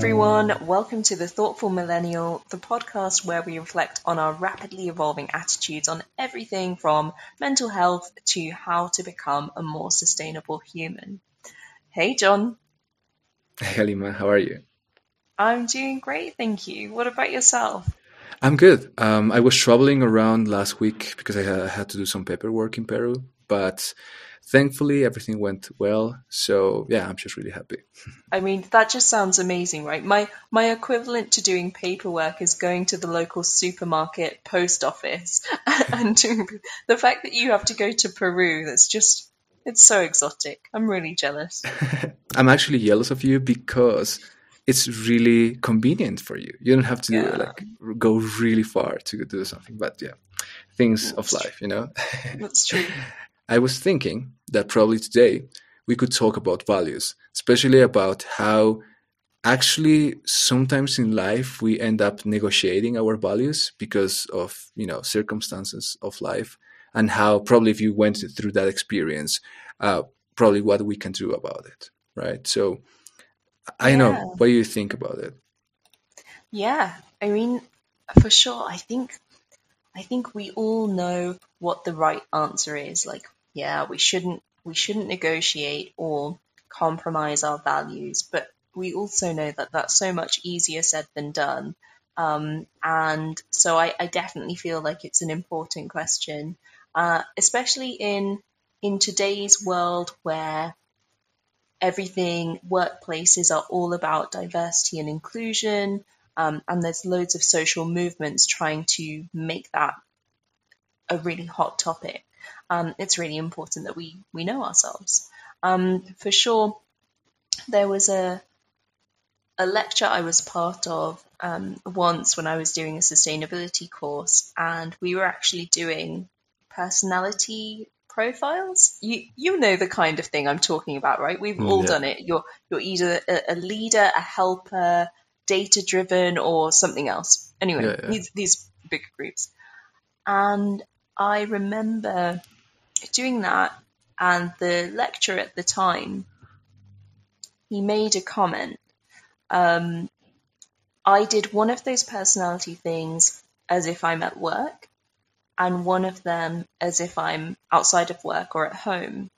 everyone. Welcome to The Thoughtful Millennial, the podcast where we reflect on our rapidly evolving attitudes on everything from mental health to how to become a more sustainable human. Hey, John. Hey, Halima, how are you? I'm doing great, thank you. What about yourself? I'm good. Um, I was traveling around last week because I had to do some paperwork in Peru, but thankfully everything went well. So yeah i'm just really happy. I mean that just sounds amazing right? My my equivalent to doing paperwork is going to the local supermarket post office and the fact that you have to go to peru that's just it's so exotic. I'm really jealous. I'm actually jealous of you because it's really convenient for you. You don't have to yeah. like go really far to do something but yeah things that's of life you know? that's true I was thinking that probably today we could talk about values, especially about how actually sometimes in life we end up negotiating our values because of you know circumstances of life and how probably if you went through that experience uh, probably what we can do about it right so i yeah. know what do you think about it yeah i mean for sure i think i think we all know what the right answer is like yeah, we shouldn't we shouldn't negotiate or compromise our values, but we also know that that's so much easier said than done. Um, and so I, I, definitely feel like it's an important question, uh, especially in in today's world where everything workplaces are all about diversity and inclusion, um, and there's loads of social movements trying to make that a really hot topic um, it's really important that we we know ourselves. Um, for sure, there was a a lecture I was part of um, once when I was doing a sustainability course, and we were actually doing personality profiles. You you know the kind of thing I'm talking about, right? We've all yeah. done it. You're you're either a, a leader, a helper, data driven, or something else. Anyway, yeah, yeah. These, these big groups, and I remember doing that, and the lecturer at the time, he made a comment. Um, I did one of those personality things as if I'm at work, and one of them as if I'm outside of work or at home.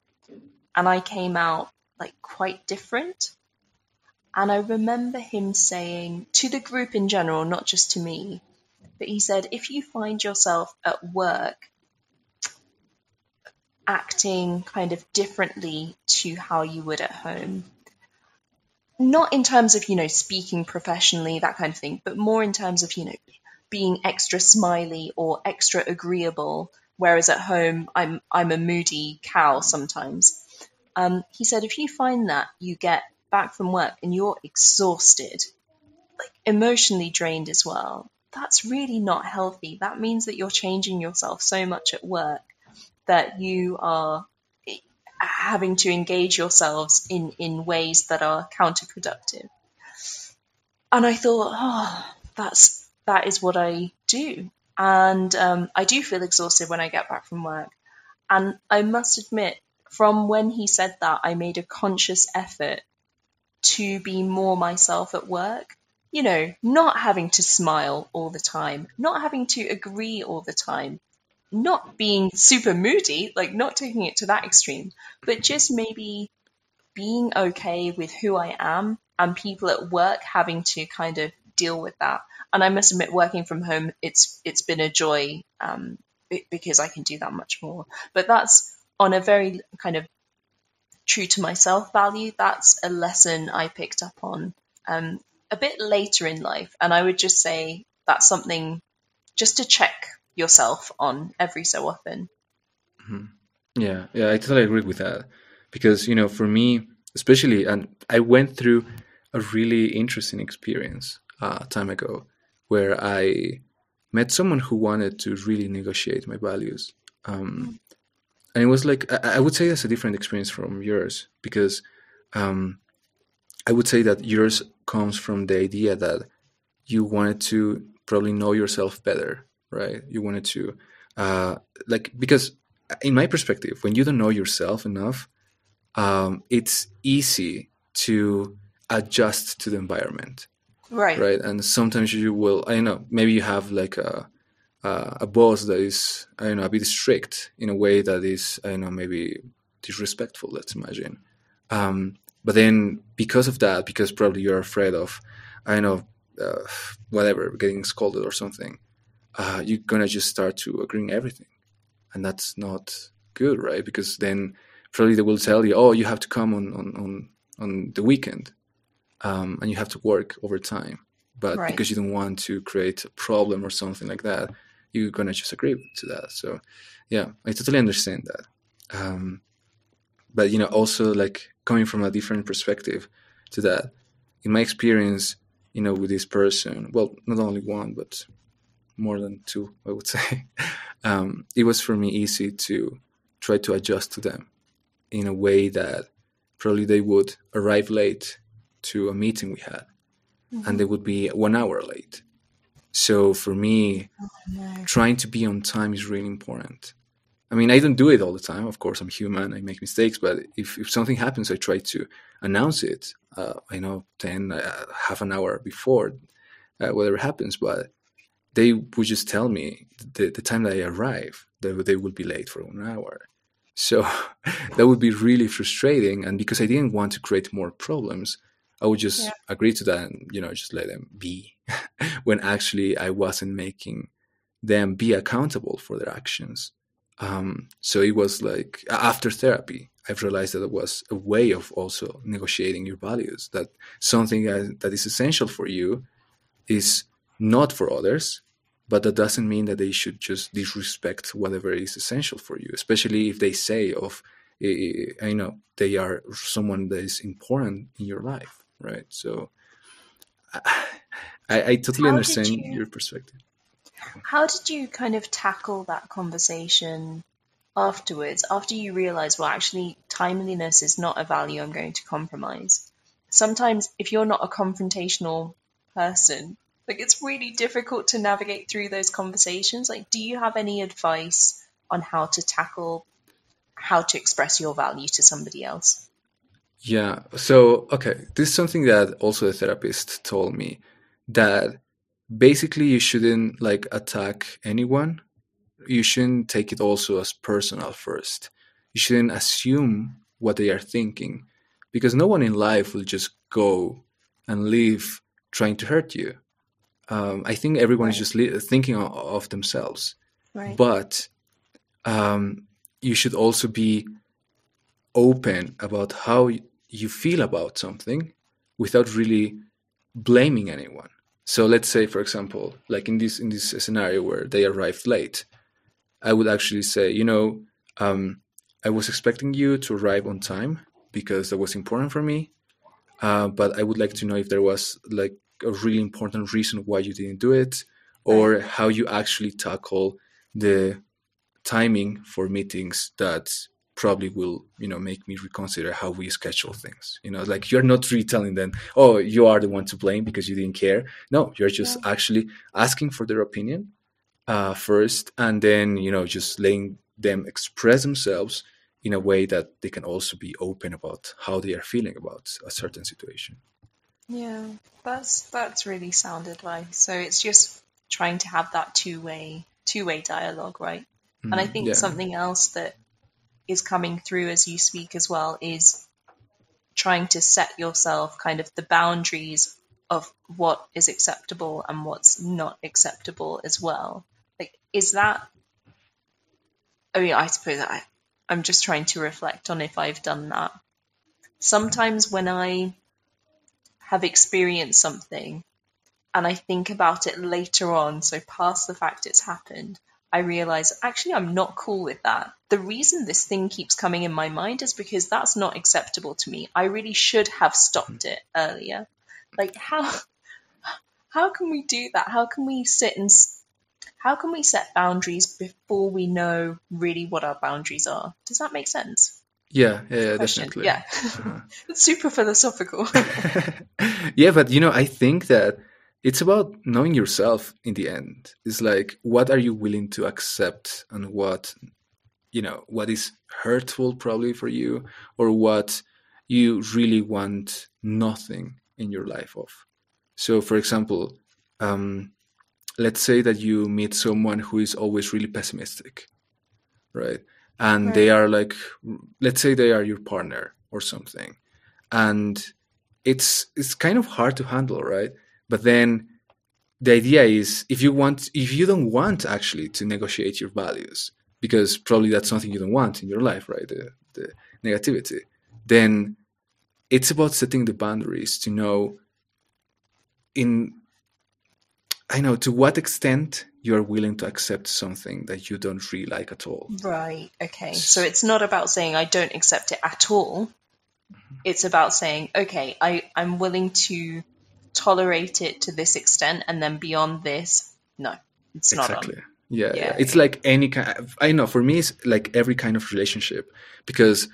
And I came out like quite different. And I remember him saying to the group in general, not just to me, but he said, if you find yourself at work acting kind of differently to how you would at home. Not in terms of, you know, speaking professionally, that kind of thing, but more in terms of, you know, being extra smiley or extra agreeable, whereas at home I'm I'm a moody cow sometimes. Um, he said if you find that you get back from work and you're exhausted, like emotionally drained as well, that's really not healthy. That means that you're changing yourself so much at work that you are having to engage yourselves in, in ways that are counterproductive. And I thought, oh, that's that is what I do, and um, I do feel exhausted when I get back from work. And I must admit, from when he said that, I made a conscious effort to be more myself at work. You know, not having to smile all the time, not having to agree all the time, not being super moody, like not taking it to that extreme, but just maybe being okay with who I am and people at work having to kind of deal with that. And I must admit, working from home, it's it's been a joy um, because I can do that much more. But that's on a very kind of true to myself value. That's a lesson I picked up on um, a bit later in life, and I would just say that's something just to check yourself on every so often. Mm-hmm. Yeah, yeah, I totally agree with that because you know, for me, especially, and I went through a really interesting experience uh, time ago where I met someone who wanted to really negotiate my values. Um, and it was like I, I, would say that's a different experience from yours because um, I would say that yours comes from the idea that you wanted to probably know yourself better right? You wanted to, uh, like, because in my perspective, when you don't know yourself enough, um, it's easy to adjust to the environment. Right. right? And sometimes you will, I don't know, maybe you have like a uh, a boss that is, I don't know, a bit strict in a way that is, I don't know, maybe disrespectful. Let's imagine. Um, but then because of that, because probably you're afraid of, I don't know, uh, whatever, getting scolded or something, uh, you're gonna just start to agreeing everything, and that's not good, right? Because then probably they will tell you, oh, you have to come on on on, on the weekend, um, and you have to work overtime. But Right. because you don't want to create a problem or something like that, you're gonna just agree to that. So, yeah, I totally understand that. Um, but you know, also like coming from a different perspective to that, in my experience, you know, with this person, well, not only one, but more than two, I would say, um, it was for me easy to try to adjust to them in a way that probably they would arrive late to a meeting we had and they would be one hour late. So for me, No. trying to be on time is really important. I mean, I don't do it all the time. Of course, I'm human. I make mistakes. But if, if something happens, I try to announce it. Uh, I know 10, uh, half an hour before, uh, whatever happens. But they would just tell me the, the time that I arrive, that they would be late for one hour. So that would be really frustrating. And because I didn't want to create more problems, I would just Yeah. agree to that and, you know, just let them be. when actually I wasn't making them be accountable for their actions. Um, so it was like after therapy, I've realized that it was a way of also negotiating your values. That something that that is essential for you is not for others, but that doesn't mean that they should just disrespect whatever is essential for you. Especially if they say of, eh, I know they are someone that is important in your life, right? So. I, I totally How understand you- your perspective. How did you kind of tackle that conversation afterwards, after you realize, well, actually, timeliness is not a value I'm going to compromise? Sometimes, if you're not a confrontational person, like it's really difficult to navigate through those conversations. Like, do you have any advice on how to tackle how to express your value to somebody else? Yeah. So, okay, this is something that also a therapist told me that basically you shouldn't like attack anyone. You shouldn't take it also as personal first. You shouldn't assume what they are thinking because no one in life will just go and live trying to hurt you. Um, I think everyone is just li- thinking of, of themselves. Right. but um, you should also be open about how you feel about something without really blaming anyone so let's say for example like in this in this scenario where they arrived late i would actually say you know um, i was expecting you to arrive on time because that was important for me uh, but i would like to know if there was like a really important reason why you didn't do it or how you actually tackle the timing for meetings that probably will you know make me reconsider how we schedule things. You know like you're not really telling them oh you are the one to blame because you didn't care. No you're just actually asking for their opinion uh, first and then you know just letting them express themselves in a way that they can also be open about how they are feeling about a certain situation Yeah, that's that's really sound advice. So it's just trying to have that two way two way dialogue, right? And I Mm, think yeah. something else that is coming through as you speak as well is trying to set yourself kind of the boundaries of what is acceptable and what's not acceptable as well. Like, is that? I mean, I suppose I, I'm just trying to reflect on if I've done that. Sometimes when I have experienced something and I think about it later on, so past the fact it's happened, I realize actually I'm not cool with that. The reason this thing keeps coming in my mind is because that's not acceptable to me. I really should have stopped it earlier. Like how how can we do that? How can we sit and how can we set boundaries before we know really what our boundaries are? Does that make sense? Yeah yeah, Question. definitely Yeah. Uh-huh. It's super philosophical. yeah, but you know, I think that it's about knowing yourself in the end. It's like what are you willing to accept and what you know, what is hurtful probably for you or what you really want nothing in your life of. So, for example, um, let's say that you meet someone who is always really pessimistic, right? And right. they are like, let's say they are your partner or something, and it's it's kind of hard to handle, right? But then the idea is if you want if you don't want actually to negotiate your values because probably that's something you don't want in your life right the, the negativity then it's about setting the boundaries to know in i know to what extent you're willing to accept something that you don't really like at all right okay so it's not about saying i don't accept it at all mm-hmm. it's about saying okay i i'm willing to tolerate it to this extent, and then beyond this, no, it's not exactly. Yeah, yeah, it's like any kind. Of, I know for me, it's like every kind of relationship because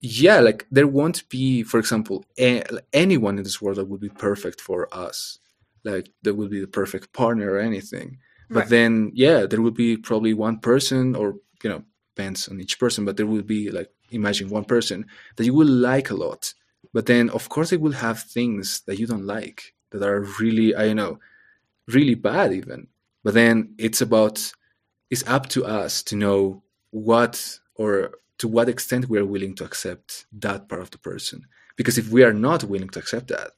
yeah, like there won't be, for example, a, anyone in this world that would be perfect for us. Like that would be the perfect partner or anything. But right. then, yeah, there will be probably one person, or you know, depends on each person. But there will be like imagine one person that you will like a lot, but then, of course, it will have things that you don't like that are really, I don't know, really bad even. But then it's about, it's up to us to know what or to what extent we are willing to accept that part of the person. Because if we are not willing to accept that,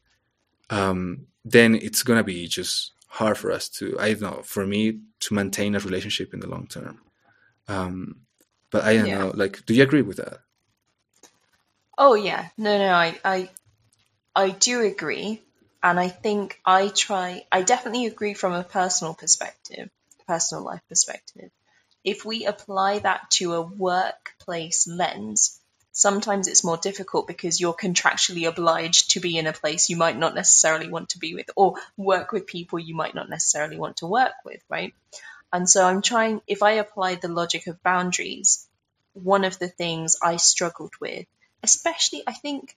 um, then it's gonna be just hard for us to, I don't know, for me to maintain a relationship in the long term. Um, but I don't yeah. know, like, do you agree with that? Oh yeah, no, no, I, I, I do agree, and I think I try. I definitely agree from a personal perspective, personal life perspective. If we apply that to a workplace lens, sometimes it's more difficult because you're contractually obliged to be in a place you might not necessarily want to be with, or work with people you might not necessarily want to work with, right? And so I'm trying. If I apply the logic of boundaries, one of the things I struggled with especially I think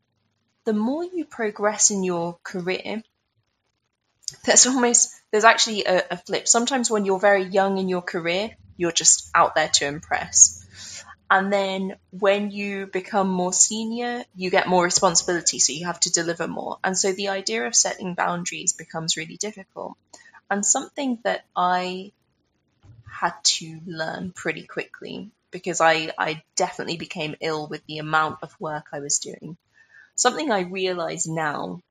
the more you progress in your career, there's almost there's actually a, a, flip. Sometimes when you're very young in your career, you're just out there to impress. And then when you become more senior, you get more responsibility, so you have to deliver more. And so the idea of setting boundaries becomes really difficult. And something that I had to learn pretty quickly because I, I definitely became ill with the amount of work I was doing. Something I realize now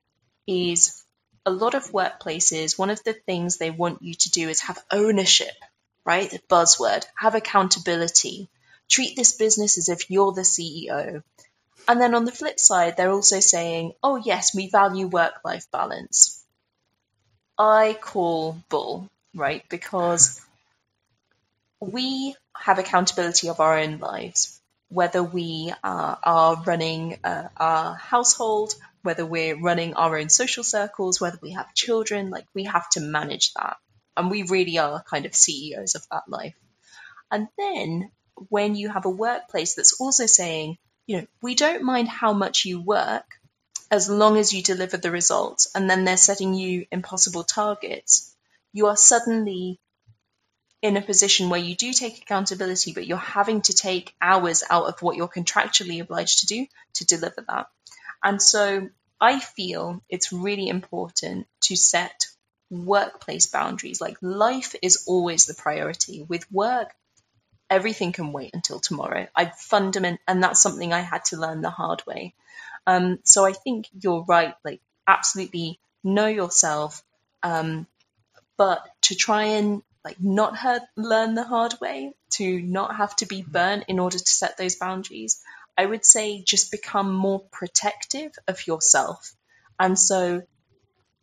is a lot of workplaces, one of the things they want you to do is have ownership, right? The buzzword, have accountability, treat this business as if you're the CEO. And then on the flip side, they're also saying, oh, yes, we value work life balance. I call bull, right? Because we have accountability of our own lives, whether we uh, are running uh, our household, whether we're running our own social circles, whether we have children, like we have to manage that. And we really are kind of CEOs of that life. And then when you have a workplace that's also saying, you know, we don't mind how much you work as long as you deliver the results, and then they're setting you impossible targets, you are suddenly in a position where you do take accountability, but you're having to take hours out of what you're contractually obliged to do to deliver that. And so I feel it's really important to set workplace boundaries. Like life is always the priority. With work, everything can wait until tomorrow. I fundament, and that's something I had to learn the hard way. Um, so I think you're right. Like absolutely know yourself, um, but to try and like not her- learn the hard way, to not have to be burnt in order to set those boundaries. I would say just become more protective of yourself. And so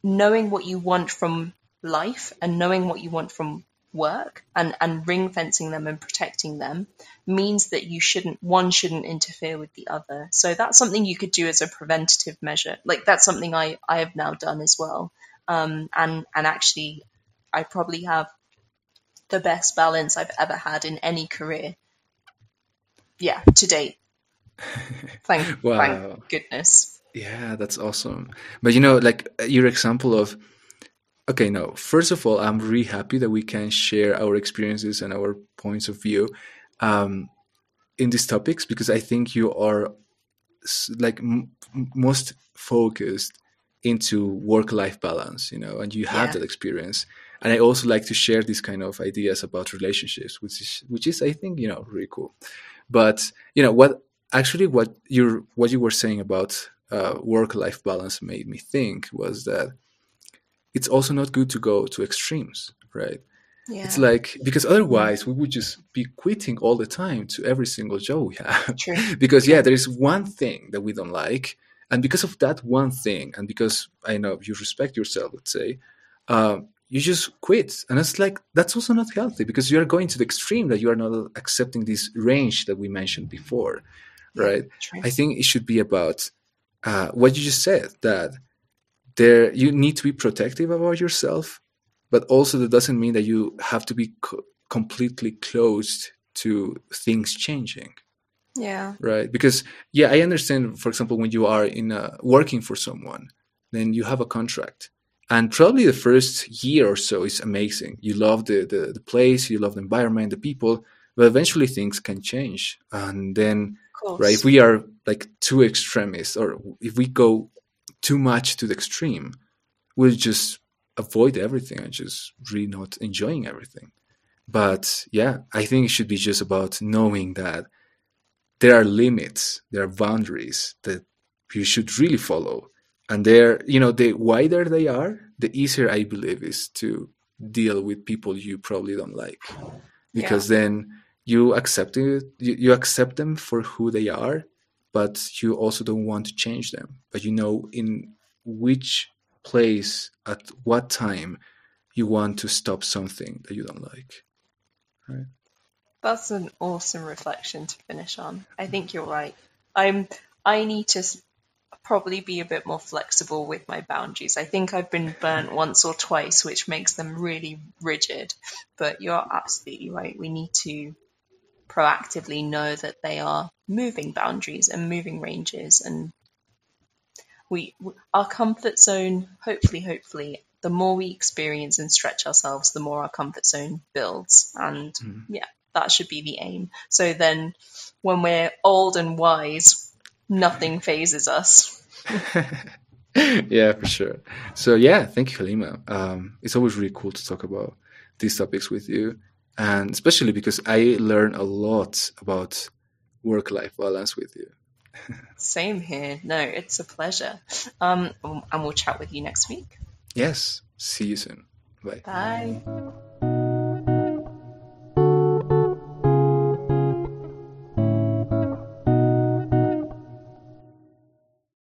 knowing what you want from life and knowing what you want from work and, and ring fencing them and protecting them means that you shouldn't one shouldn't interfere with the other. So that's something you could do as a preventative measure. Like that's something I, I have now done as well. Um, and and actually I probably have the best balance I've ever had in any career. Yeah, to date. Thank, wow. thank goodness. Yeah, that's awesome. But you know, like your example of okay, no. First of all, I'm really happy that we can share our experiences and our points of view um, in these topics because I think you are like m- most focused into work-life balance, you know, and you have Yeah. that experience. And I also like to share these kind of ideas about relationships, which is which is I think you know really cool. But you know what actually what you what you were saying about uh, work-life balance made me think was that it's also not good to go to extremes, right? Yeah. It's like because otherwise we would just be quitting all the time to every single job we have. True. because yeah, there is one thing that we don't like, and because of that one thing, and because I know you respect yourself, let's say, um, you just quit, and it's like that's also not healthy because you are going to the extreme that you are not accepting this range that we mentioned before, right? True. I think it should be about uh, what you just said that there you need to be protective about yourself, but also that doesn't mean that you have to be co- completely closed to things changing, yeah. right? Because yeah, I understand. For example, when you are in a, working for someone, then you have a contract. And probably the first year or so is amazing. You love the, the, the place, you love the environment, the people, but eventually things can change. And then right? If we are like too extremist, or if we go too much to the extreme, we'll just avoid everything and just really not enjoying everything. But yeah, I think it should be just about knowing that there are limits, there are boundaries that you should really follow. And there, you know, the wider they are, the easier I believe is to deal with people you probably don't like. Because then you accept it, you, you accept them for who they are, but you also don't want to change them. But you know in which place, at what time, you want to stop something that you don't like. Right. That's an awesome reflection to finish on. I think you're right. I'm. I need to probably be a bit more flexible with my boundaries. I think I've been burnt once or twice, which makes them really rigid. But you're absolutely right. We need to proactively know that they are moving boundaries and moving ranges, and we our comfort zone. Hopefully, hopefully, the more we experience and stretch ourselves, the more our comfort zone builds, and Mhm. yeah, that should be the aim. So then, when we're old and wise, nothing fazes us. yeah, for sure. So yeah, thank you, Halima. Um, it's always really cool to talk about these topics with you, and especially because I learn a lot about work-life balance with you. Same here. No, it's a pleasure. Um, and we'll chat with you next week. Yes, see you soon. Bye. Bye.